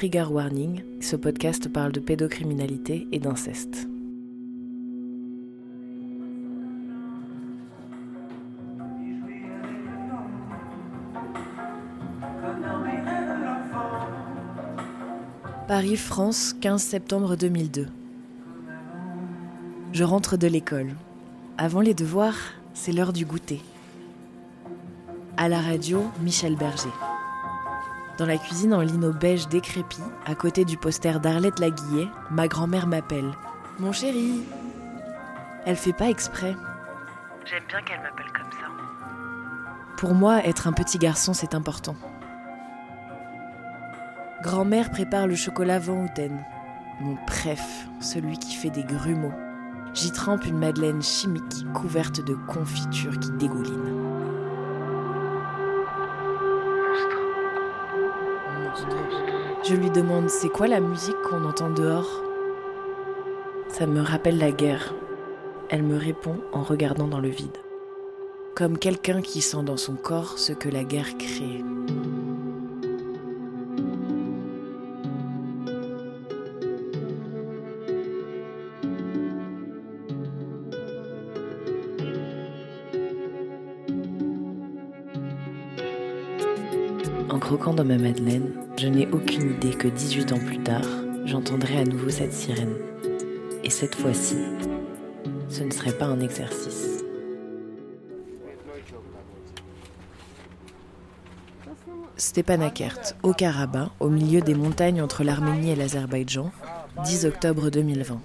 Trigger Warning, ce podcast parle de pédocriminalité et d'inceste. Paris, France, 15 septembre 2002. Je rentre de l'école. Avant les devoirs, c'est l'heure du goûter. À la radio, Michel Berger. Dans la cuisine en lino beige décrépit, à côté du poster d'Arlette Laguillet, ma grand-mère m'appelle. Mon chéri Elle fait pas exprès. J'aime bien qu'elle m'appelle comme ça. Pour moi, être un petit garçon, c'est important. Grand-mère prépare le chocolat Van Houten. Mon préf, celui qui fait des grumeaux. J'y trempe une madeleine chimique couverte de confiture qui dégouline. Je lui demande c'est quoi la musique qu'on entend dehors? Ça me rappelle la guerre. Elle me répond en regardant dans le vide. Comme quelqu'un qui sent dans son corps ce que la guerre crée. Dans ma madeleine, je n'ai aucune idée que 18 ans plus tard, j'entendrai à nouveau cette sirène. Et cette fois-ci, ce ne serait pas un exercice. Stepanakert, au Karabakh, au milieu des montagnes entre l'Arménie et l'Azerbaïdjan, 10 octobre 2020.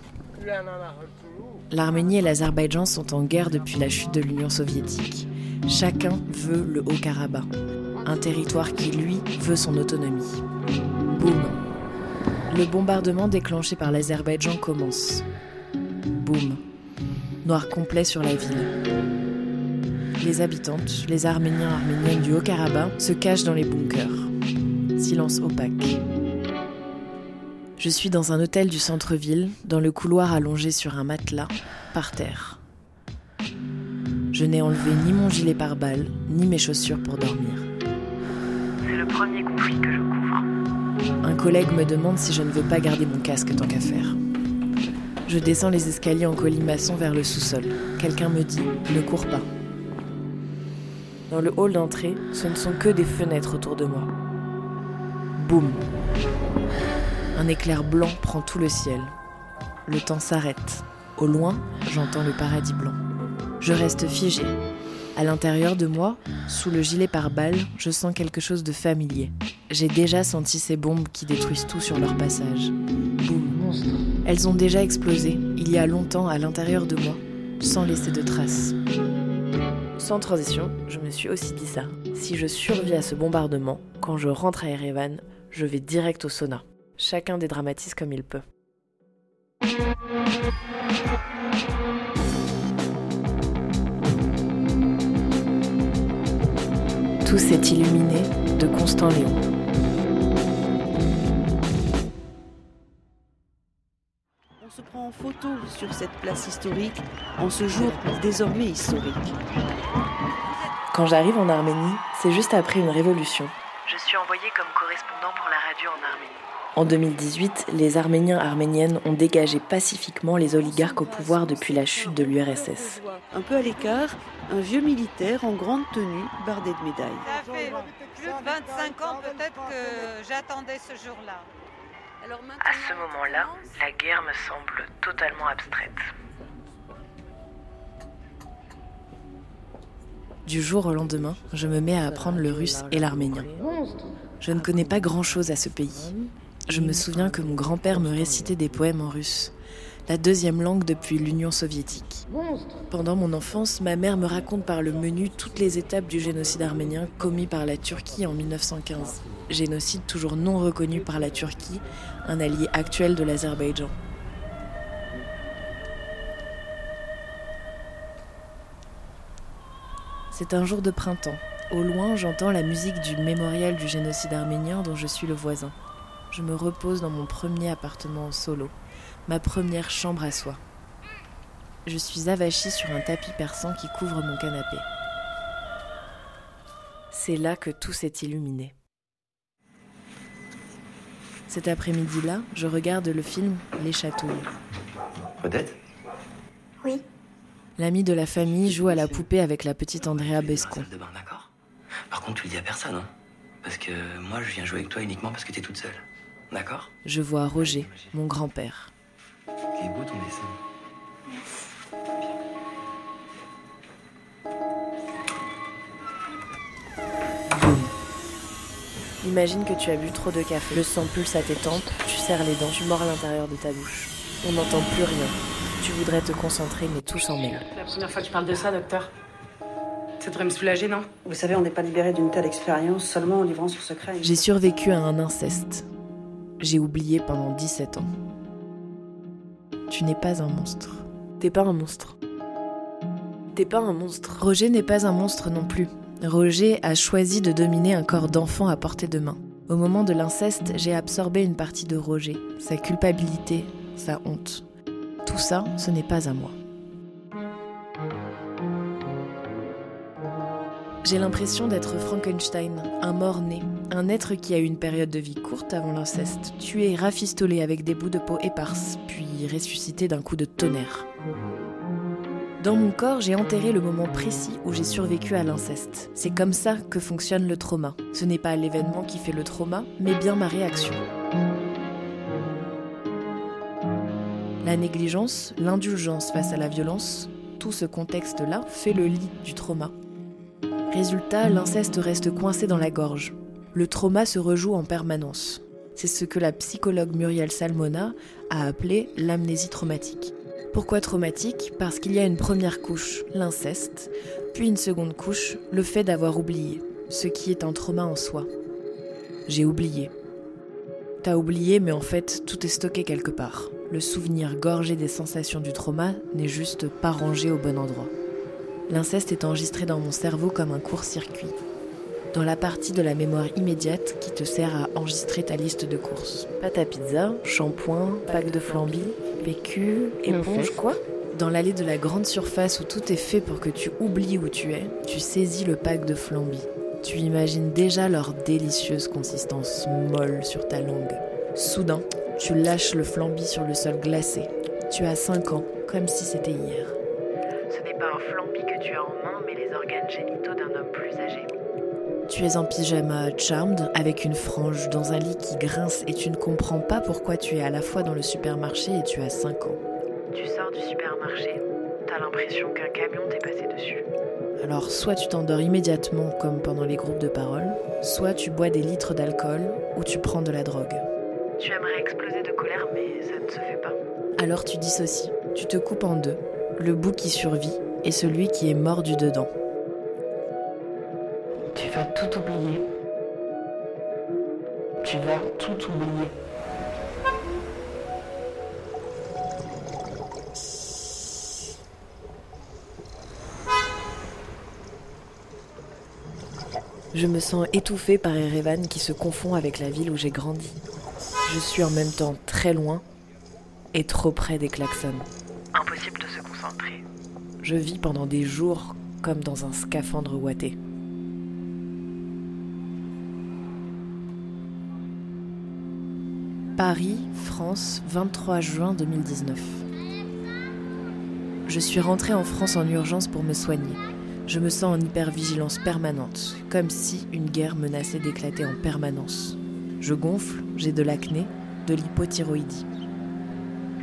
L'Arménie et l'Azerbaïdjan sont en guerre depuis la chute de l'Union soviétique. Chacun veut le Haut-Karabakh un territoire qui, lui, veut son autonomie. Boum. Le bombardement déclenché par l'Azerbaïdjan commence. Boum. Noir complet sur la ville. Les habitantes, les Arméniens arméniennes du Haut-Karabakh, se cachent dans les bunkers. Silence opaque. Je suis dans un hôtel du centre-ville, dans le couloir allongé sur un matelas, par terre. Je n'ai enlevé ni mon gilet pare-balles, ni mes chaussures pour dormir. C'est le premier conflit que je couvre. Un collègue me demande si je ne veux pas garder mon casque tant qu'à faire. Je descends les escaliers en colimaçon vers le sous-sol. Quelqu'un me dit Ne cours pas. Dans le hall d'entrée, ce ne sont que des fenêtres autour de moi. Boum Un éclair blanc prend tout le ciel. Le temps s'arrête. Au loin, j'entends le paradis blanc. Je reste figé. À l'intérieur de moi, sous le gilet pare-balles, je sens quelque chose de familier. J'ai déjà senti ces bombes qui détruisent tout sur leur passage. Boum. Elles ont déjà explosé, il y a longtemps à l'intérieur de moi, sans laisser de traces. Sans transition, je me suis aussi dit ça. Si je survis à ce bombardement, quand je rentre à Erevan, je vais direct au sauna. Chacun dédramatise comme il peut. Tout s'est illuminé de Constant Léon. On se prend en photo sur cette place historique en ce jour désormais historique. Quand j'arrive en Arménie, c'est juste après une révolution. Je suis envoyée comme correspondant pour la radio en Arménie. En 2018, les Arméniens arméniennes ont dégagé pacifiquement les oligarques au pouvoir depuis la chute de l'URSS. Un peu à l'écart, un vieux militaire en grande tenue, bardé de médailles. Ça fait plus de 25 ans peut-être que j'attendais ce jour-là. À ce moment-là, la guerre me semble totalement abstraite. Du jour au lendemain, je me mets à apprendre le russe et l'arménien. Je ne connais pas grand-chose à ce pays. Je me souviens que mon grand-père me récitait des poèmes en russe, la deuxième langue depuis l'Union soviétique. Pendant mon enfance, ma mère me raconte par le menu toutes les étapes du génocide arménien commis par la Turquie en 1915. Génocide toujours non reconnu par la Turquie, un allié actuel de l'Azerbaïdjan. C'est un jour de printemps. Au loin, j'entends la musique du mémorial du génocide arménien dont je suis le voisin. Je me repose dans mon premier appartement en solo, ma première chambre à soi. Je suis avachie sur un tapis persan qui couvre mon canapé. C'est là que tout s'est illuminé. Cet après-midi-là, je regarde le film Les Chatouilles. Odette? Oui. L'ami de la famille joue à la poupée avec la petite Andrea Bescon. Par contre, tu le dis à personne, hein Parce que moi, je viens jouer avec toi uniquement parce que t'es toute seule. D'accord Je vois Roger, mon grand-père. Il est beau ton dessin. Imagine que tu as bu trop de café. Le sang pulse à tes tempes, tu serres les dents, tu mords à l'intérieur de ta bouche. On n'entend plus rien. Tu voudrais te concentrer, mais tout s'en mêle. La première fois que tu parles de ça, docteur. Ça devrait me soulager, non? Vous savez, on n'est pas libéré d'une telle expérience seulement en livrant son secret. J'ai survécu à un inceste. J'ai oublié pendant 17 ans. Tu n'es pas un monstre. T'es pas un monstre. T'es pas un monstre. Roger n'est pas un monstre non plus. Roger a choisi de dominer un corps d'enfant à portée de main. Au moment de l'inceste, j'ai absorbé une partie de Roger, sa culpabilité, sa honte. Tout ça, ce n'est pas à moi. J'ai l'impression d'être Frankenstein, un mort-né, un être qui a eu une période de vie courte avant l'inceste, tué, rafistolé avec des bouts de peau éparses, puis ressuscité d'un coup de tonnerre. Dans mon corps, j'ai enterré le moment précis où j'ai survécu à l'inceste. C'est comme ça que fonctionne le trauma. Ce n'est pas l'événement qui fait le trauma, mais bien ma réaction. La négligence, l'indulgence face à la violence, tout ce contexte-là fait le lit du trauma. Résultat, l'inceste reste coincé dans la gorge. Le trauma se rejoue en permanence. C'est ce que la psychologue Muriel Salmona a appelé l'amnésie traumatique. Pourquoi traumatique? Parce qu'il y a une première couche, l'inceste, puis une seconde couche, le fait d'avoir oublié, ce qui est un trauma en soi. J'ai oublié. T'as oublié, mais en fait, tout est stocké quelque part. Le souvenir gorgé des sensations du trauma n'est juste pas rangé au bon endroit. L'inceste est enregistré dans mon cerveau comme un court-circuit, dans la partie de la mémoire immédiate qui te sert à enregistrer ta liste de courses. Pâte à pizza, shampoing, pack de flamby, PQ, éponge, quoi Dans l'allée de la grande surface où tout est fait pour que tu oublies où tu es, tu saisis le pack de flamby. Tu imagines déjà leur délicieuse consistance molle sur ta langue. Soudain, tu lâches le flamby sur le sol glacé. Tu as 5 ans, comme si c'était hier. Un flamby que tu as en main, mais les organes génitaux d'un homme plus âgé. Tu es en pyjama charmed avec une frange dans un lit qui grince et tu ne comprends pas pourquoi tu es à la fois dans le supermarché et tu as 5 ans. Tu sors du supermarché, t'as l'impression qu'un camion t'est passé dessus. Alors soit tu t'endors immédiatement comme pendant les groupes de parole, soit tu bois des litres d'alcool ou tu prends de la drogue. Tu aimerais exploser de colère, mais ça ne se fait pas. Alors tu dissocies, tu te coupes en deux, le bout qui survit et celui qui est mort du dedans. Tu vas tout oublier. Tu vas tout oublier. Je me sens étouffée par Erevan qui se confond avec la ville où j'ai grandi. Je suis en même temps très loin et trop près des klaxons. Impossible de se concentrer. Je vis pendant des jours comme dans un scaphandre ouaté. Paris, France, 23 juin 2019. Je suis rentrée en France en urgence pour me soigner. Je me sens en hypervigilance permanente, comme si une guerre menaçait d'éclater en permanence. Je gonfle, j'ai de l'acné, de l'hypothyroïdie.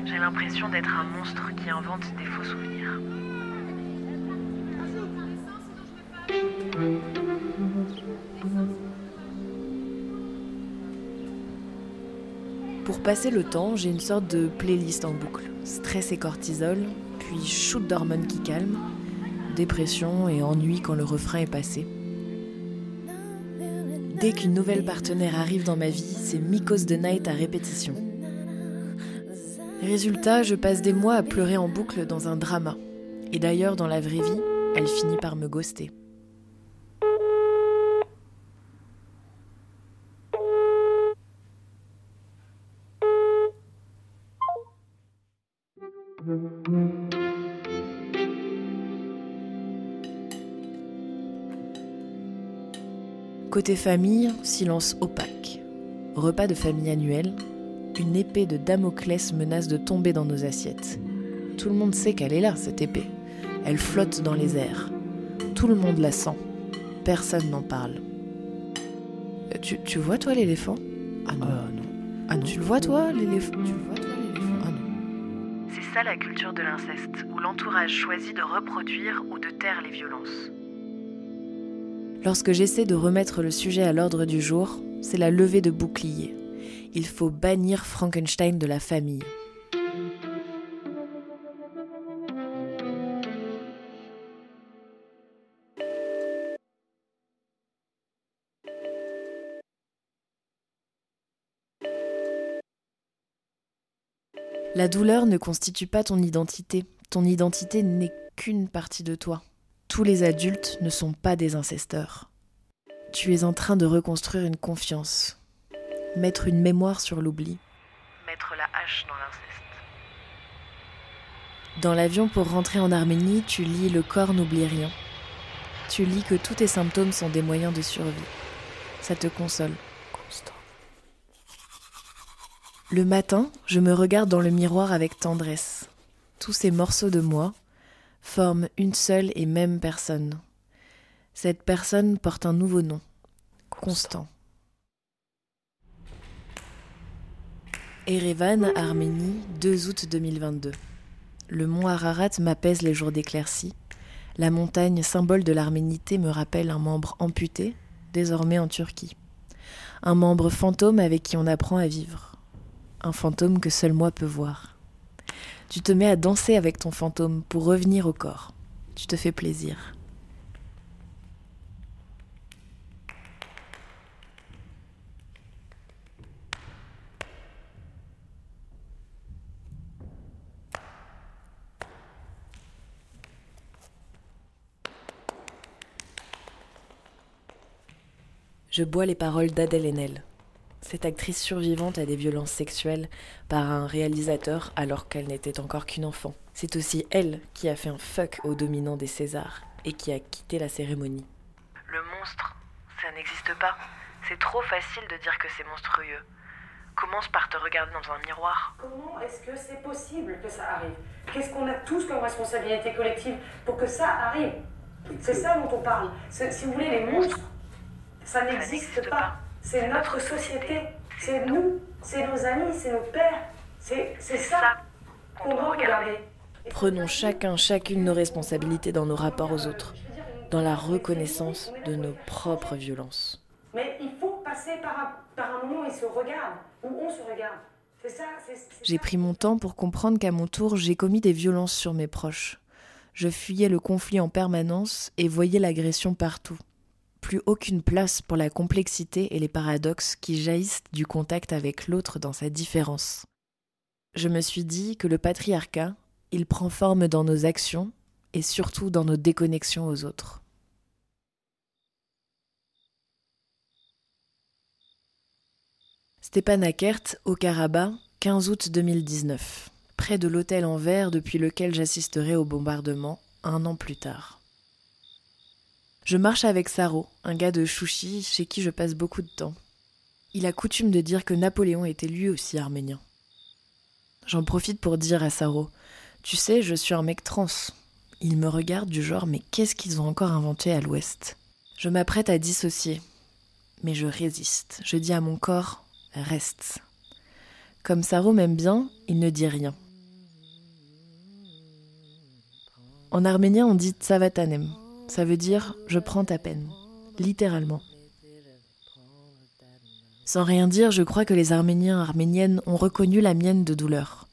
J'ai l'impression d'être un monstre qui invente des faux souvenirs. Passer le temps, j'ai une sorte de playlist en boucle. Stress et cortisol, puis shoot d'hormones qui calment, dépression et ennui quand le refrain est passé. Dès qu'une nouvelle partenaire arrive dans ma vie, c'est Mikos the Night à répétition. Résultat, je passe des mois à pleurer en boucle dans un drama. Et d'ailleurs, dans la vraie vie, elle finit par me ghoster. Côté famille, silence opaque. Repas de famille annuel, une épée de Damoclès menace de tomber dans nos assiettes. Tout le monde sait qu'elle est là, cette épée. Elle flotte dans les airs. Tout le monde la sent. Personne n'en parle. Euh, Tu, tu vois, toi, l'éléphant? Ah non. non. Ah non. Tu le vois, toi, l'éléphant? Tu le vois, toi, l'éléphant? Ah non. C'est ça la culture de l'inceste, où l'entourage choisit de reproduire ou de taire les violences. Lorsque j'essaie de remettre le sujet à l'ordre du jour, c'est la levée de bouclier. Il faut bannir Frankenstein de la famille. La douleur ne constitue pas ton identité. Ton identité n'est qu'une partie de toi. Tous les adultes ne sont pas des incesteurs. Tu es en train de reconstruire une confiance, mettre une mémoire sur l'oubli. Mettre la hache dans l'inceste. Dans l'avion pour rentrer en Arménie, tu lis Le corps n'oublie rien. Tu lis que tous tes symptômes sont des moyens de survie. Ça te console. Constant. Le matin, je me regarde dans le miroir avec tendresse. Tous ces morceaux de moi forment une seule et même personne. Cette personne porte un nouveau nom. Constant. Erevan, Arménie, 2 août 2022. Le mont Ararat m'apaise les jours d'éclaircie. La montagne, symbole de l'arménité, me rappelle un membre amputé, désormais en Turquie. Un membre fantôme avec qui on apprend à vivre. Un fantôme que seul moi peux voir. Tu te mets à danser avec ton fantôme pour revenir au corps. Tu te fais plaisir. Je bois les paroles d'Adèle Haenel, cette actrice survivante à des violences sexuelles par un réalisateur alors qu'elle n'était encore qu'une enfant. C'est aussi elle qui a fait un fuck au dominant des Césars et qui a quitté la cérémonie. Le monstre, ça n'existe pas. C'est trop facile de dire que c'est monstrueux. Commence par te regarder dans un miroir. Comment est-ce que c'est possible que ça arrive? Qu'est-ce qu'on a tous comme responsabilité collective pour que ça arrive? C'est ça dont on parle. Si vous voulez, les monstres, ça n'existe pas. C'est notre société. C'est nous. C'est nos amis. C'est nos pères. C'est ça qu'on doit regarder. Prenons chacun, chacune nos responsabilités dans nos rapports aux autres, dans la reconnaissance de nos propres violences. Mais il faut passer par un, par un moment où ils se regardent, où on se regarde. J'ai pris mon temps pour comprendre qu'à mon tour, j'ai commis des violences sur mes proches. Je fuyais le conflit en permanence et voyais l'agression partout. Plus aucune place pour la complexité et les paradoxes qui jaillissent du contact avec l'autre dans sa différence. Je me suis dit que le patriarcat, il prend forme dans nos actions et surtout dans nos déconnexions aux autres. Stepanakert, au Karabakh, 15 août 2019. Près de l'hôtel en verre depuis lequel j'assisterai au bombardement, un an plus tard. Je marche avec Saro, un gars de Chouchi chez qui je passe beaucoup de temps. Il a coutume de dire que Napoléon était lui aussi arménien. J'en profite pour dire à Saro Tu sais, je suis un mec trans. Il me regarde du genre Mais qu'est-ce qu'ils ont encore inventé à l'ouest? Je m'apprête à dissocier. Mais je résiste. Je dis à mon corps Reste. Comme Saro m'aime bien, il ne dit rien. En arménien, on dit tsavatanem. Ça veut dire je prends ta peine. Littéralement. Sans rien dire, je crois que les Arméniens arméniennes ont reconnu la mienne de douleur.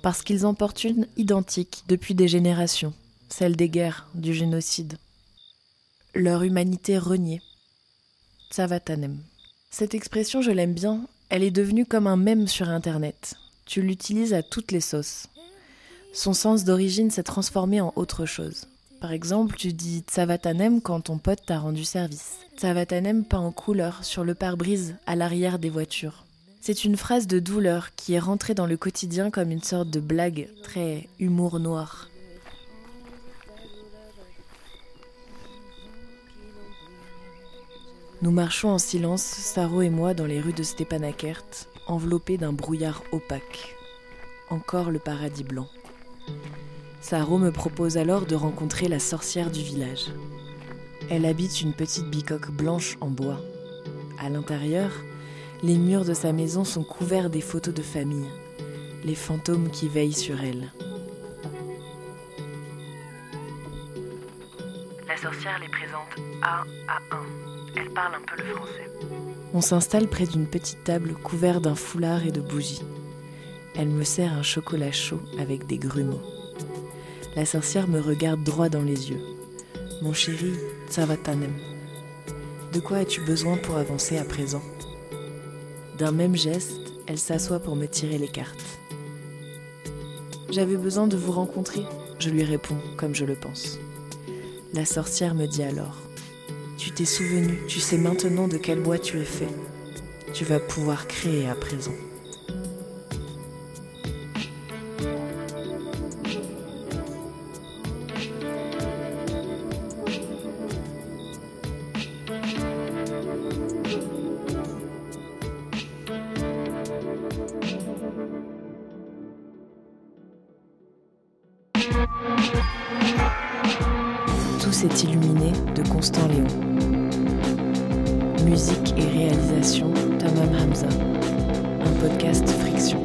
Parce qu'ils en portent une identique depuis des générations, celle des guerres, du génocide. Leur humanité reniée. Tsavatanem. Cette expression, je l'aime bien, elle est devenue comme un mème sur Internet. Tu l'utilises à toutes les sauces. Son sens d'origine s'est transformé en autre chose. Par exemple, tu dis Tsavatanem quand ton pote t'a rendu service. Tsavatanem peint en couleur sur le pare-brise à l'arrière des voitures. C'est une phrase de douleur qui est rentrée dans le quotidien comme une sorte de blague, très humour noir. Nous marchons en silence, Saro et moi, dans les rues de Stepanakert, enveloppés d'un brouillard opaque. Encore le paradis blanc. Saro me propose alors de rencontrer la sorcière du village. Elle habite une petite bicoque blanche en bois. À l'intérieur, les murs de sa maison sont couverts des photos de famille, les fantômes qui veillent sur elle. La sorcière les présente un à un. Elle parle un peu le français. On s'installe près d'une petite table couverte d'un foulard et de bougies. Elle me sert un chocolat chaud avec des grumeaux. La sorcière me regarde droit dans les yeux. Mon chéri, ça. De quoi as-tu besoin pour avancer à présent? D'un même geste, elle s'assoit pour me tirer les cartes. J'avais besoin de vous rencontrer, je lui réponds comme je le pense. La sorcière me dit alors Tu t'es souvenu, tu sais maintenant de quel bois tu es fait. Tu vas pouvoir créer à présent. Illuminé de Constant Léon. Musique et réalisation Tamam Hamza. Un podcast Friction.